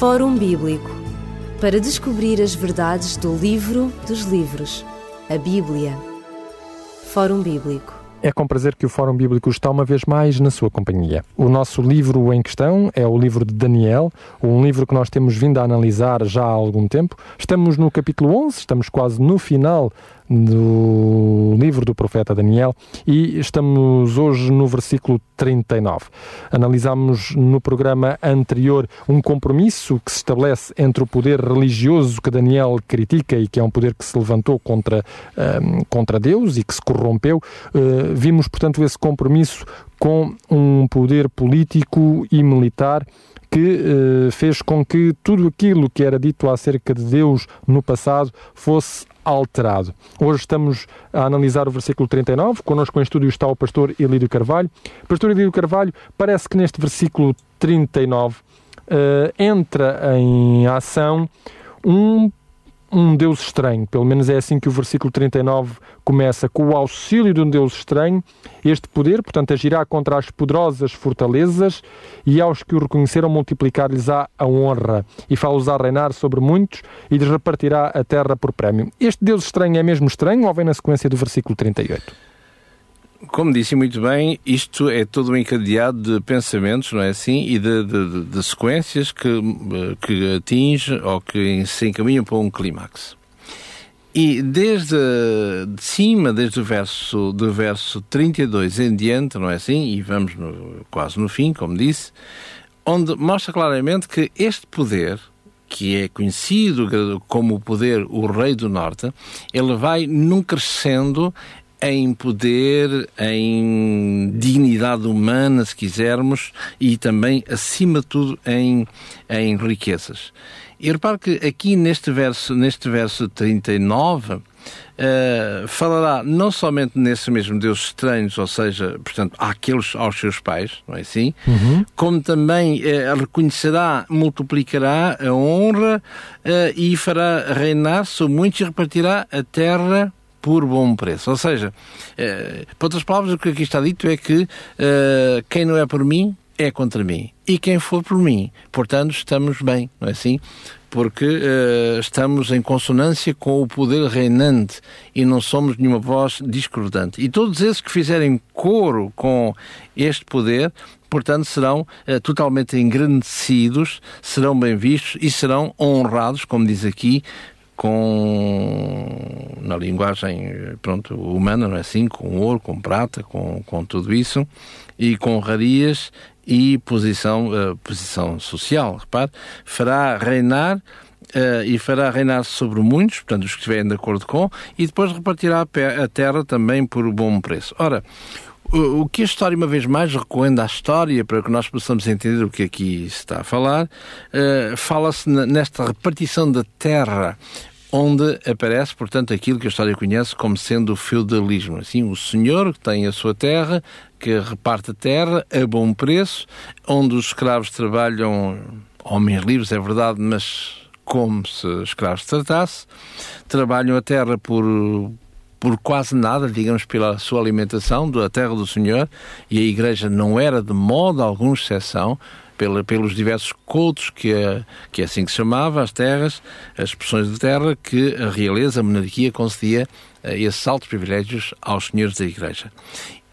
Fórum Bíblico para descobrir as verdades do livro dos livros, a Bíblia. Fórum Bíblico. É com prazer que o Fórum Bíblico está uma vez mais na sua companhia. O nosso livro em questão é o livro de Daniel, um livro que nós temos vindo a analisar já há algum tempo. Estamos no capítulo 11, estamos quase no final do livro do profeta Daniel e estamos hoje no versículo 39. Analisámos no programa anterior um compromisso que se estabelece entre o poder religioso que Daniel critica e que é um poder que se levantou contra, um, contra Deus e que se corrompeu. Uh, vimos, portanto, esse compromisso com um poder político e militar que eh, fez com que tudo aquilo que era dito acerca de Deus no passado fosse alterado. Hoje estamos a analisar o versículo 39. Connosco em estúdio está o pastor Elídio Carvalho. Pastor Elídio Carvalho, parece que neste versículo 39 uh, entra em ação um um Deus estranho, pelo menos é assim que o versículo 39 começa, com o auxílio de um Deus estranho, este poder, portanto, agirá contra as poderosas fortalezas e aos que o reconheceram multiplicar-lhes-á a honra e fá-los a reinar sobre muitos e lhes repartirá a terra por prémio. Este Deus estranho é mesmo estranho ou vem na sequência do versículo 38? Como disse muito bem, isto é todo um encadeado de pensamentos, não é assim? E de, de, de sequências que, que atinge ou que se encaminham para um clímax. E desde de cima, desde o verso, do verso 32 em diante, não é assim? E vamos no, quase no fim, como disse, onde mostra claramente que este poder, que é conhecido como o poder, o Rei do Norte, ele vai num crescendo em poder, em dignidade humana, se quisermos, e também, acima de tudo, em, em riquezas. E repare que aqui neste verso, neste verso 39, uh, eh, falará não somente nesses mesmo Deus estranhos, ou seja, portanto, àqueles aos seus pais, não é assim? Uhum. Como também uh, reconhecerá, multiplicará a honra uh, e fará reinar sobre muitos e repartirá a terra por bom preço. Ou seja, eh, por outras palavras, o que aqui está dito é que eh, quem não é por mim é contra mim. E quem for por mim, portanto, estamos bem, não é assim? Porque uh, estamos em consonância com o poder reinante e não somos nenhuma voz discordante. E todos esses que fizerem coro com este poder, portanto, serão totalmente engrandecidos, serão bem vistos e serão honrados, como diz aqui, com na linguagem pronto humana não é? Assim com ouro com prata com, com tudo isso e com honrarias e posição uh, posição social repare fará reinar uh, e fará reinar sobre muitos portanto os que estiverem de acordo com e depois repartirá a terra também por bom preço. Ora o que a história, uma vez mais, recorrendo à história, para que nós possamos entender o que aqui se está a falar, uh, fala-se nesta repartição da terra onde aparece, portanto, aquilo que a história conhece como sendo o feudalismo. Assim, o senhor que tem a sua terra, que reparte a terra a bom preço, onde os escravos trabalham, homens livres, é verdade, mas como se escravos tratasse, trabalham a terra por por quase nada, digamos, pela sua alimentação, da terra do Senhor, e a Igreja não era de modo algum exceção, pela, pelos diversos coutos, que é, que é assim que se chamava, as terras, as expressões de terra, que a realeza, a monarquia, concedia uh, esses altos privilégios aos senhores da Igreja.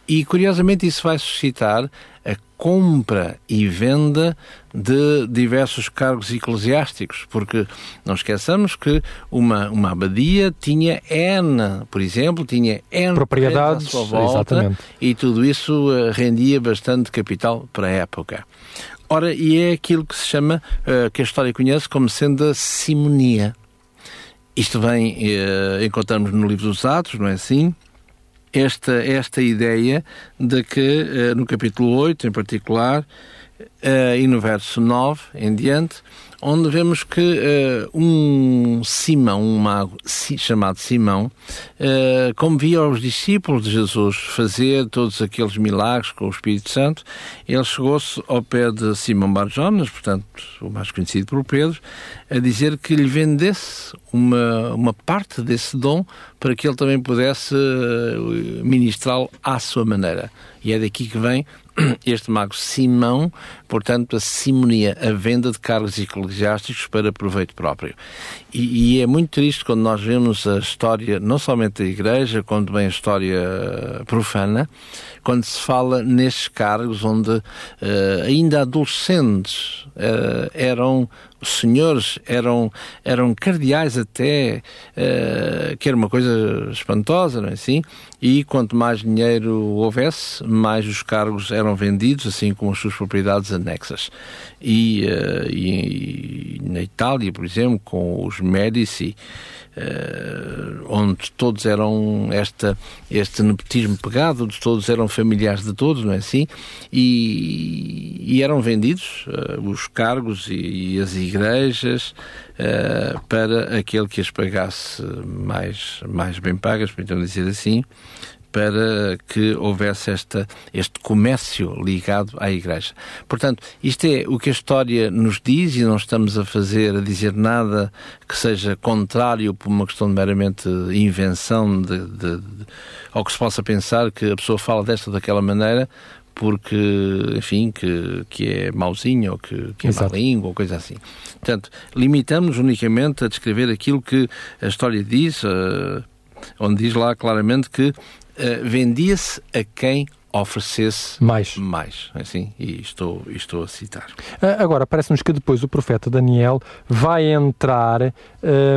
E, curiosamente, isso vai suscitar a compra e venda de diversos cargos eclesiásticos, porque não esqueçamos que uma, uma abadia tinha N, por exemplo, tinha N propriedades à sua volta, exatamente. e tudo isso uh, rendia bastante capital para a época. Ora, e é aquilo que se chama, uh, que a história conhece como sendo a simonia. Isto vem, uh, encontramos no livro dos Atos, não é assim? Esta, esta ideia de que, uh, no capítulo 8 em particular, e no verso 9 em diante, onde vemos que uh, um Simão, um mago chamado Simão, uh, como via os discípulos de Jesus fazer todos aqueles milagres com o Espírito Santo, ele chegou-se ao pé de Simão Barjonas, portanto, o mais conhecido por Pedro, a dizer que lhe vendesse uma, uma parte desse dom para que ele também pudesse uh, ministrá-lo à sua maneira. E é daqui que vem este mago Simão, portanto, a simonia, a venda de cargos eclesiásticos para proveito próprio. E, e, é muito triste quando nós vemos a história, não somente da Igreja, como também a história profana, quando se fala nestes cargos onde uh, ainda adolescentes uh, eram senhores, eram, eram cardeais até, uh, que era uma coisa espantosa, não é assim? E quanto mais dinheiro houvesse, mais os cargos eram vendidos, assim como as suas propriedades anexas. E, e, e na Itália, por exemplo, com os Médici, uh, onde todos eram esta, este nepotismo pegado, onde todos eram familiares de todos, não é assim? E, e eram vendidos uh, os cargos e, e as igrejas uh, para aquele que as pagasse mais, mais bem pagas, por então dizer assim, para que houvesse esta, este comércio ligado à Igreja. Portanto, isto é o que a história nos diz e não estamos a fazer, a dizer nada que seja contrário por uma questão de meramente invenção de, de, de, ou que se possa pensar que a pessoa fala desta ou daquela maneira porque, enfim, que, que é mauzinho ou que, que é má língua ou coisa assim. Portanto, limitamos unicamente a descrever aquilo que a história diz, uh, onde diz lá claramente que vendia-se a quem oferecesse mais. mais assim, e estou, estou a citar. Ah, agora, parece-nos que depois o profeta Daniel vai entrar,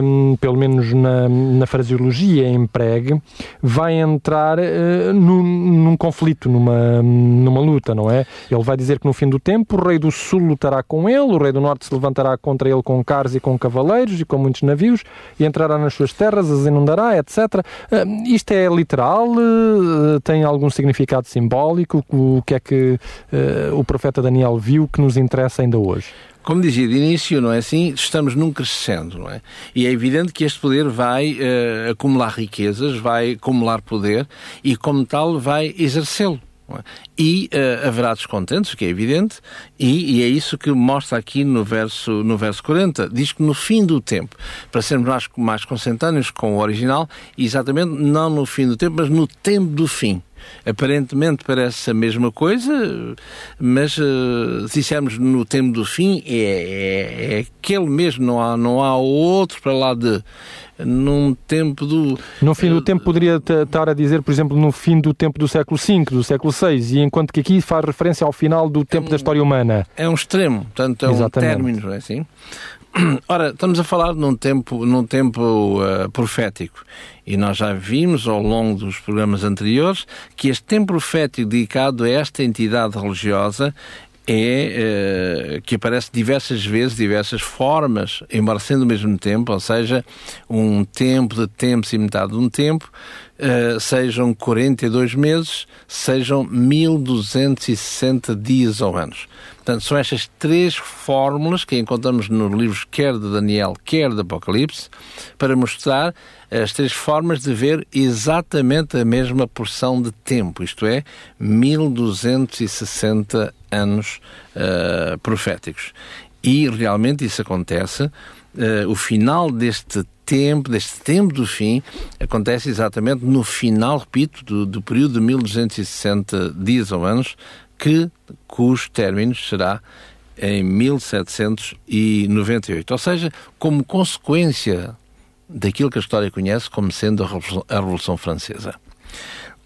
um, pelo menos na, na fraseologia empregue, vai entrar uh, num, num, conflito, numa, numa luta, não é? Ele vai dizer que no fim do tempo o rei do sul lutará com ele, o rei do norte se levantará contra ele com carros e com cavaleiros e com muitos navios e entrará nas suas terras, as inundará, etc. Uh, isto é literal? Uh, tem algum significado simbólico? Simbólico? O que é que uh, o profeta Daniel viu que nos interessa ainda hoje? Como dizia de início, não é assim? Estamos num crescendo, não é? E é evidente que este poder vai uh, acumular riquezas, vai acumular poder e, como tal, vai exercê-lo. É? E uh, haverá descontentes, o que é evidente, e, e, é isso que mostra aqui no verso, no verso 40. Diz que no fim do tempo, para sermos mais, mais com o original, exatamente não no fim do tempo, mas no tempo do fim. Aparentemente parece a mesma coisa, mas uh, se dissermos no tempo do fim, é, é, é, aquele mesmo, não há, não há outro para lá de. Num tempo do. No fim do uh, tempo, poderia estar a dizer, por exemplo, no fim do tempo do século V, do século VI, e enquanto que aqui faz referência ao final do tempo é um, da história humana. É um extremo, portanto, é Exatamente. um término, não é assim? Ora, estamos a falar num tempo, num tempo uh, profético. E nós já vimos ao longo dos programas anteriores que este tempo profético dedicado a esta entidade religiosa é uh, que aparece diversas vezes, diversas formas, embora sendo ao mesmo tempo, ou seja, um tempo de tempos e metade de um tempo, uh, sejam 42 meses, sejam 1260 dias ou anos. Portanto, são estas três fórmulas que encontramos nos livros quer de Daniel, quer de Apocalipse, para mostrar as três formas de ver exatamente a mesma porção de tempo, isto é, 1260 anos uh, proféticos. E realmente isso acontece. Uh, o final deste tempo, deste tempo do fim, acontece exatamente no final, repito, do, do período de 1260 dias ou anos, que, cujo término será em 1798. Ou seja, como consequência daquilo que a história conhece como sendo a Revolução, a Revolução Francesa.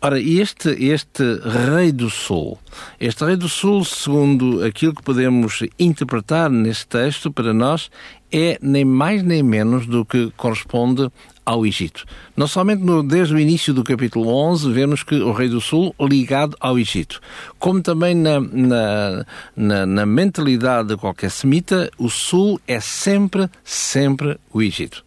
Ora, este, este Rei do Sul, este Rei do Sul, segundo aquilo que podemos interpretar neste texto, para nós, é nem mais nem menos do que corresponde ao Egito. Não somente no, desde o início do capítulo 11 vemos que o Rei do Sul ligado ao Egito, como também na, na, na, na mentalidade de qualquer semita, o Sul é sempre, sempre o Egito.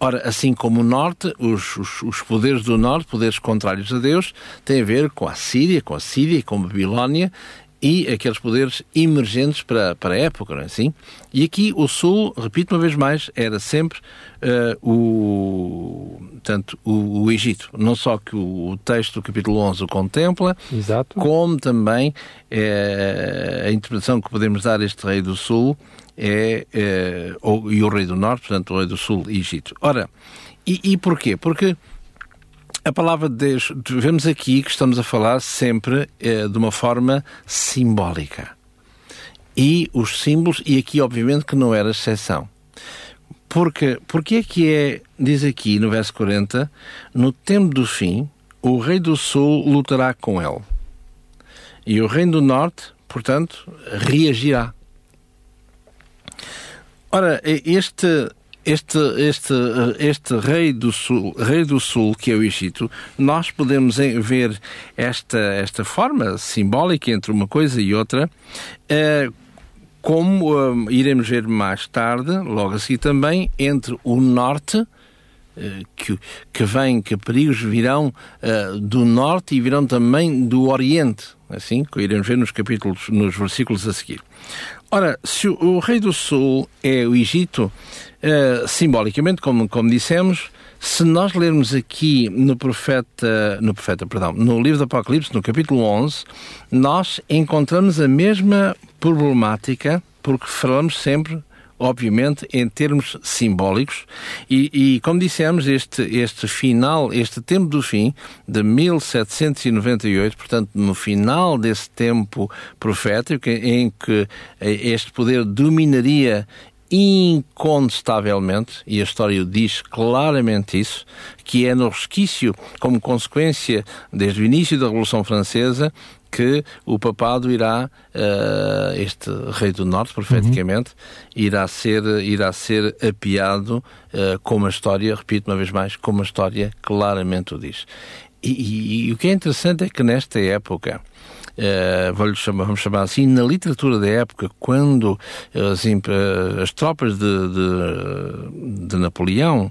Ora, assim como o Norte, os, os, os, poderes do Norte, poderes contrários a Deus, têm a ver com a Síria, com a Síria e com a Babilónia e aqueles poderes emergentes para, para a época, não é assim? E aqui o Sul, repito uma vez mais, era sempre uh, o, tanto o, o, Egito. Não só que o, o, texto do capítulo 11 o contempla, Exato. como também uh, a interpretação que podemos dar a este rei do Sul é, o, e o rei do norte, portanto o rei do sul, Egito. Ora, e, e porquê? Porque a palavra de Deus, vemos aqui que estamos a falar sempre eh, de uma forma simbólica. E os símbolos, e aqui obviamente que não era exceção. Porque, porque é que é, diz aqui no verso 40, no tempo do fim, o rei do sul lutará com ele. E o reino do norte, portanto, reagirá. Ora, este este, este, este rei do sul, rei do sul que é o Egito, nós podemos ver esta esta forma simbólica entre uma coisa e outra, eh, como eh, iremos ver mais tarde, logo a seguir também, entre o norte eh, que, que vem, que perigos virão do norte e virão também do oriente, assim, que iremos ver nos capítulos, nos versículos a seguir. Ora, se o, o rei do sul é o Egito, Uh, simbolicamente, como, como dissemos, se nós lermos aqui no profeta, no profeta, perdão, no livro do Apocalipse, no capítulo 11, nós encontramos a mesma problemática, porque falamos sempre obviamente, em termos simbólicos, e, e, como dissemos, este, este final, este tempo do fim, de 1798, portanto, no final desse tempo profético, em que este poder dominaria incontestavelmente, e a história diz claramente isso, que é no resquício, como consequência, desde o início da Revolução Francesa, que o papado irá, uh, este rei do norte, profeticamente, uhum. irá ser, irá ser apiado, uh, como a história, repito uma vez mais, como a história claramente o diz. E, e, e o que é interessante é que nesta época, uh, chamar, vamos chamar assim, na literatura da época, quando as, as tropas de, de, de Napoleão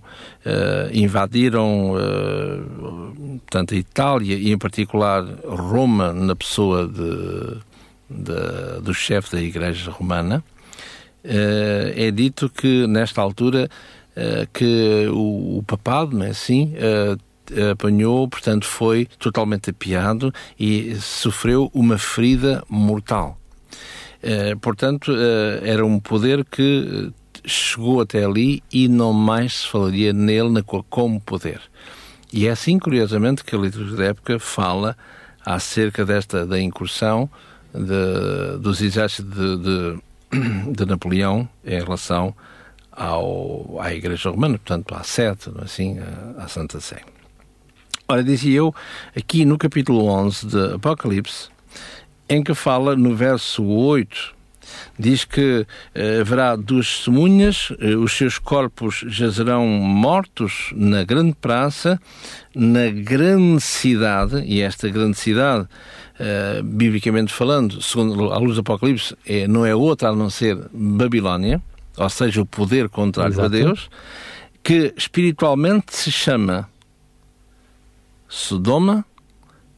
uh, invadiram tanto a Itália e, em particular, Roma, na pessoa de, de do chefe da Igreja Romana, é dito que, nesta altura, que o, o papado, não é assim, apanhou, portanto, foi totalmente apiado e sofreu uma ferida mortal. Uh, portanto, uh, era um poder que chegou até ali e não mais se falaria nele como poder. E é assim, curiosamente, que a literatura da época fala acerca desta da incursão de, dos exércitos de, de, de, Napoleão em relação ao, à Igreja Romana, portanto, à sete, assim, à Santa Sé. Ora, dizia eu, aqui no capítulo 11 de Apocalipse, em que fala no verso 8, diz que eh, haverá duas testemunhas, eh, os seus corpos jazerão mortos na grande praça, na grande cidade, e esta grande cidade, eh, biblicamente falando, segundo a luz do Apocalipse, é, não é outra a não ser Babilónia, ou seja, o poder contrário Exato. a Deus, que espiritualmente se chama Sodoma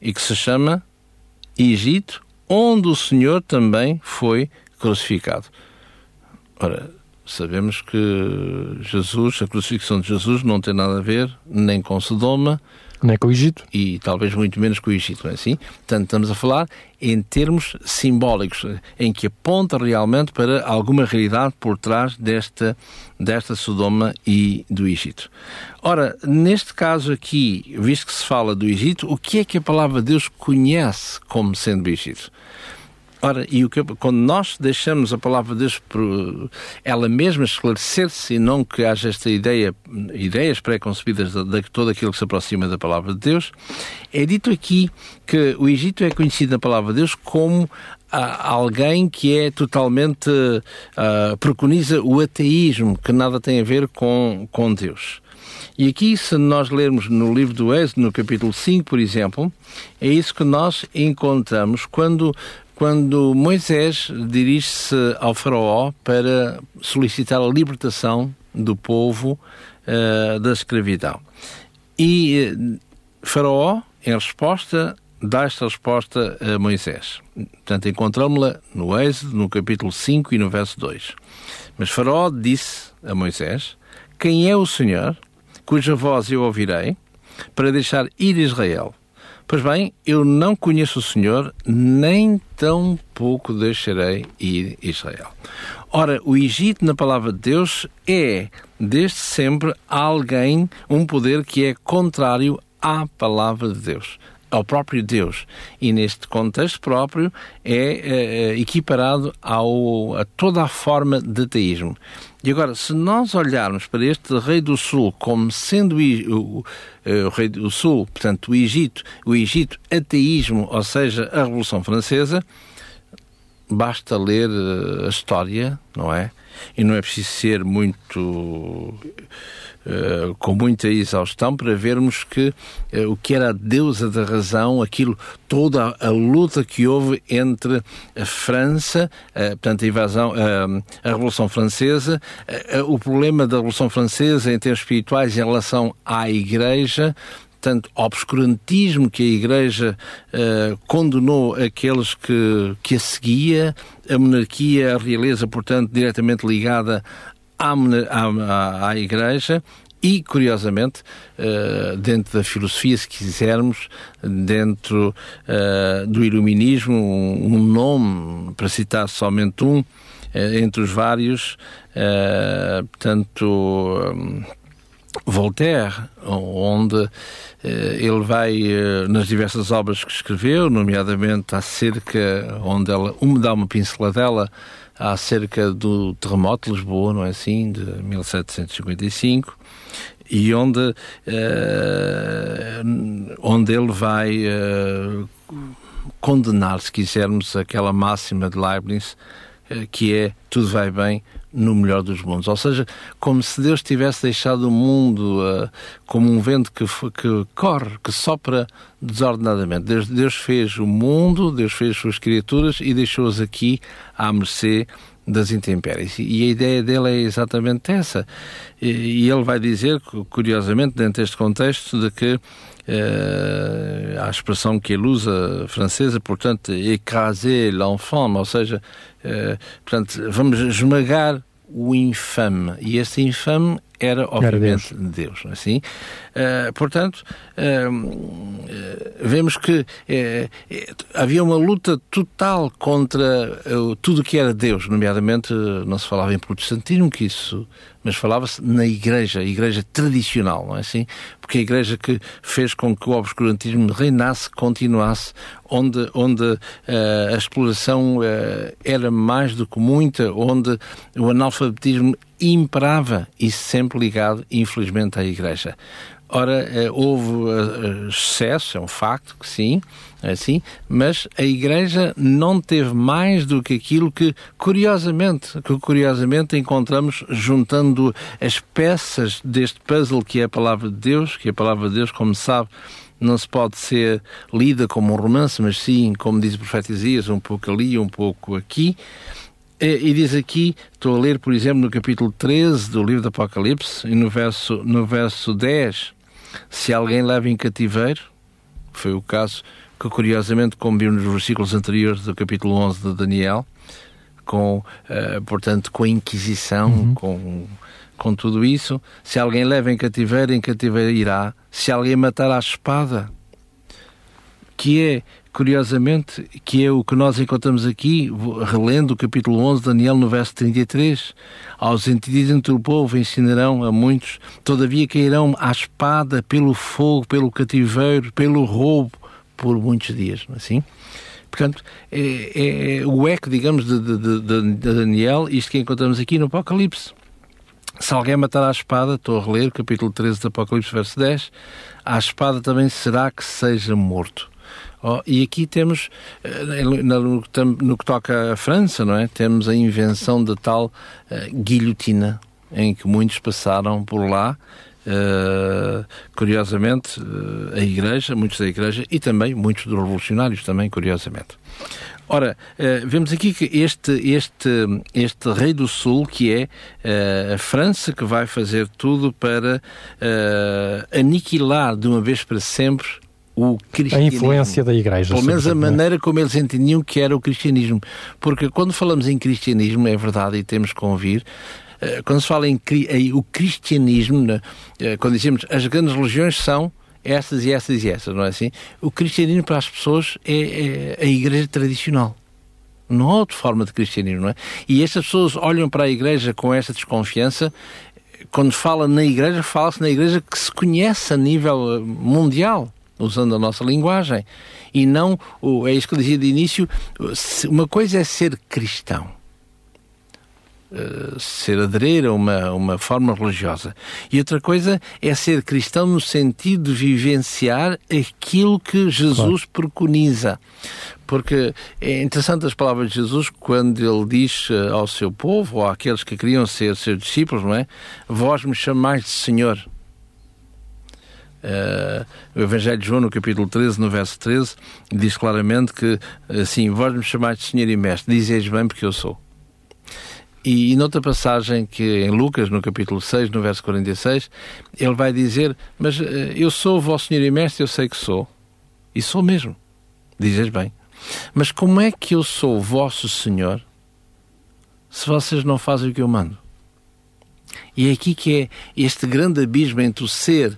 e que se chama Egito, onde o Senhor também foi crucificado. Ora, sabemos que Jesus, a crucifixão de Jesus não tem nada a ver nem com Sodoma, nem com o Egito. E talvez muito menos com o Egito, não é assim? Portanto, estamos a falar em termos simbólicos, em que aponta realmente para alguma realidade por trás desta, desta Sodoma e do Egito. Ora, neste caso aqui, visto que se fala do Egito, o que é que a palavra de Deus conhece como sendo o Egito? Ora, e o que, quando nós deixamos a palavra de Deus por ela mesma esclarecer-se e não que haja esta ideia, ideias pré-concebidas de, de todo aquilo que se aproxima da palavra de Deus, é dito aqui que o Egito é conhecido na palavra de Deus como ah, alguém que é totalmente uh, preconiza o ateísmo, que nada tem a ver com, com Deus. E aqui, se nós lermos no livro do Êxodo, no capítulo 5, por exemplo, é isso que nós encontramos quando quando Moisés dirige-se ao Faraó para solicitar a libertação do povo uh, da escravidão. E uh, Faraó, em resposta, dá esta resposta a Moisés. Portanto, encontramos-la no Êxodo, no capítulo 5 e no verso 2. Mas Faraó disse a Moisés: Quem é o Senhor, cuja voz eu ouvirei, para deixar ir Israel? Pois bem, eu não conheço o Senhor, nem tão pouco deixarei ir Israel. Ora, o Egito, na palavra de Deus, é, desde sempre, alguém, um poder que é contrário à palavra de Deus ao próprio Deus e neste contexto próprio é, é equiparado ao, a toda a forma de ateísmo. E agora, se nós olharmos para este rei do sul como sendo o, o, o, rei do sul, portanto o Egito, o Egito ateísmo, ou seja, a Revolução Francesa, basta ler eh, a história, não é? E não é preciso ser muito eh, com muita exaustão para vermos que uh, o que era a deusa da razão, aquilo, toda a, a luta que houve entre a França, uh, portanto a invasão, a Revolução Francesa, o problema da Revolução Francesa em termos espirituais em relação à Igreja, tanto obscurantismo que a Igreja uh, condenou aqueles que, que a seguia, a monarquia, a realeza, portanto, diretamente ligada à, à, à Igreja. E, curiosamente, uh, dentro da filosofia, se quisermos, dentro uh, do Iluminismo, um, nome, para citar somente um, entre os vários, portanto, Voltaire, onde ele vai, nas diversas obras que escreveu, nomeadamente acerca, onde ela me dá uma pinceladela acerca do terremoto de Lisboa, não é assim, de 1755, e onde, uh, onde ele vai uh, condenar, se quisermos, aquela máxima de Leibniz, uh, que é tudo vai bem no melhor dos mundos. Ou seja, como se Deus tivesse deixado o mundo como um vento que, que corre, que sopra desordenadamente. Deus, Deus fez o mundo, Deus fez as suas criaturas e deixou-as aqui à mercê das intempéries. E a ideia dele é exatamente essa. E, ele vai dizer, curiosamente, dentro deste contexto, de que uh, a expressão que ele usa, francesa, portanto, écraser l'enfant, ou seja, uh, portanto, vamos esmagar o infame. E esse infame era, obviamente, era Deus. Deus é assim? Uh, portanto, uh, vemos que uh, havia uma luta total contra tudo o que era Deus, nomeadamente, não se falava em protestantismo, que isso, mas falava-se na igreja, igreja tradicional, não é assim? Porque a igreja que fez com que o obscurantismo reinasse, continuasse, onde, onde a exploração era mais do que muita, onde o analfabetismo imperava e sempre ligado, infelizmente, à Igreja. Ora, eh, houve eh, excesso, é um facto que sim, é assim, mas a Igreja não teve mais do que aquilo que, curiosamente, que curiosamente encontramos juntando as peças deste puzzle que é a Palavra de Deus, que a Palavra de Deus, como sabe, não se pode ser lida como um romance, mas sim, como diz o profeta Isaías, um pouco ali, um pouco aqui. E diz aqui, estou a ler, por exemplo, no capítulo 13 do livro do Apocalipse, e no verso, no verso 10, se alguém leva em cativeiro, foi o caso que curiosamente combina nos versículos anteriores do capítulo 11 de Daniel, com, uh, portanto, com a Inquisição, uhum. com, com tudo isso. Se alguém leva em cativeiro, em cativeiro irá. Se alguém matar à espada, que é curiosamente, que é o que nós encontramos aqui, relendo o capítulo 11 de Daniel, no verso 33. Aos entendidos entre o povo ensinarão a muitos, todavia cairão à espada, pelo fogo, pelo cativeiro, pelo roubo, por muitos dias, não é assim? Portanto, é, é, é o eco, digamos, de, de, de, de Daniel, isto que encontramos aqui no Apocalipse. Se alguém matar à espada, estou a reler capítulo 13 do Apocalipse, verso 10, à espada também será que seja morto. Oh, e aqui temos, eh, no, que toca à França, não é? Temos a invenção da tal uh, guilhotina, em que muitos passaram por lá, uh, curiosamente, uh, a Igreja, muitos da Igreja, e também muitos dos revolucionários, também, curiosamente. Ora, vemos aqui que este, este, este rei do sul, que é a França, que vai fazer tudo para aniquilar de uma vez para sempre o cristianismo. A influência da Igreja. Pelo menos a maneira como eles entendiam que era o cristianismo. Porque quando falamos em cristianismo, é verdade e temos que ouvir, eh, quando se fala em, em o cristianismo, né, eh, quando dizemos as grandes religiões são essas e essas e essas, não é assim? O cristianismo para as pessoas é, é a igreja tradicional. Não há outra forma de cristianismo, não é? E estas pessoas olham para a igreja com essa desconfiança quando fala na igreja, fala-se na igreja que se conhece a nível eh, mundial, usando a nossa linguagem. E não, é isso que eu dizia de início, uma coisa é ser cristão uh, ser aderir a uma, uma forma religiosa. E outra coisa é ser cristão no sentido de vivenciar aquilo que Jesus claro. preconiza. Porque é interessante as palavras de Jesus quando ele diz eh, ao seu povo, ou àqueles que queriam ser seus discípulos, não é? Vós me chamais de Senhor. Uh, o Evangelho de João, no capítulo 13, no verso 13, diz claramente que, assim, vós me chamais de Senhor e Mestre, dizeis bem porque eu sou. E, e noutra passagem que em Lucas, no capítulo 6, no verso 46, ele vai dizer: Mas uh, eu sou o vosso Senhor e Mestre, eu sei que sou. E sou mesmo. Dizes bem. Mas como é que eu sou vosso Senhor se vocês não fazem o que eu mando? E é aqui que é este grande abismo entre o ser,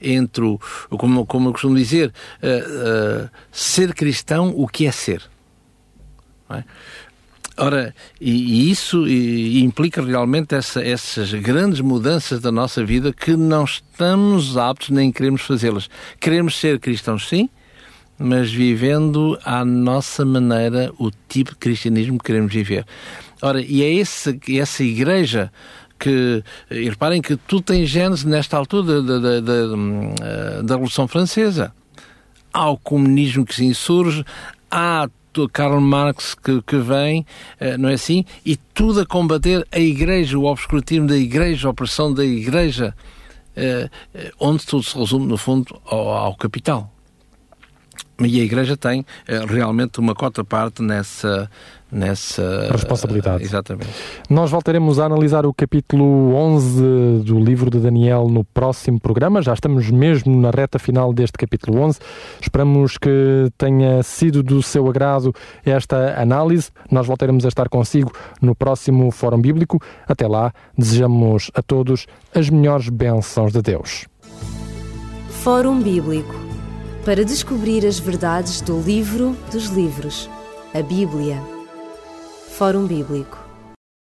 entre o, como, como eu costumo dizer, uh, uh, ser cristão, o que é ser. É? Ora, e, e isso e, e implica realmente essa, essas grandes mudanças da nossa vida que não estamos aptos nem queremos fazê-las. Queremos ser cristãos, sim, mas vivendo à nossa maneira o tipo de cristianismo que queremos viver. Ora, e é esse, essa igreja que, e reparem que tudo tem gênese nesta altura da, da, da, da Revolução Francesa. Há o comunismo que se insurge, há Karl Marx que, que vem, eh, não é assim? E tudo a combater a Igreja, o obscurantismo da Igreja, a opressão da Igreja, eh, eh, onde tudo se resume, no fundo, ao, ao capital. E a Igreja tem realmente uma cota parte nessa, nessa responsabilidade. Exatamente. Nós voltaremos a analisar o capítulo 11 do livro de Daniel no próximo programa. Já estamos mesmo na reta final deste capítulo 11. Esperamos que tenha sido do seu agrado esta análise. Nós voltaremos a estar consigo no próximo Fórum Bíblico. Até lá, desejamos a todos as melhores bênçãos de Deus. Fórum Bíblico para descobrir as verdades do livro dos livros, a Bíblia. Fórum Bíblico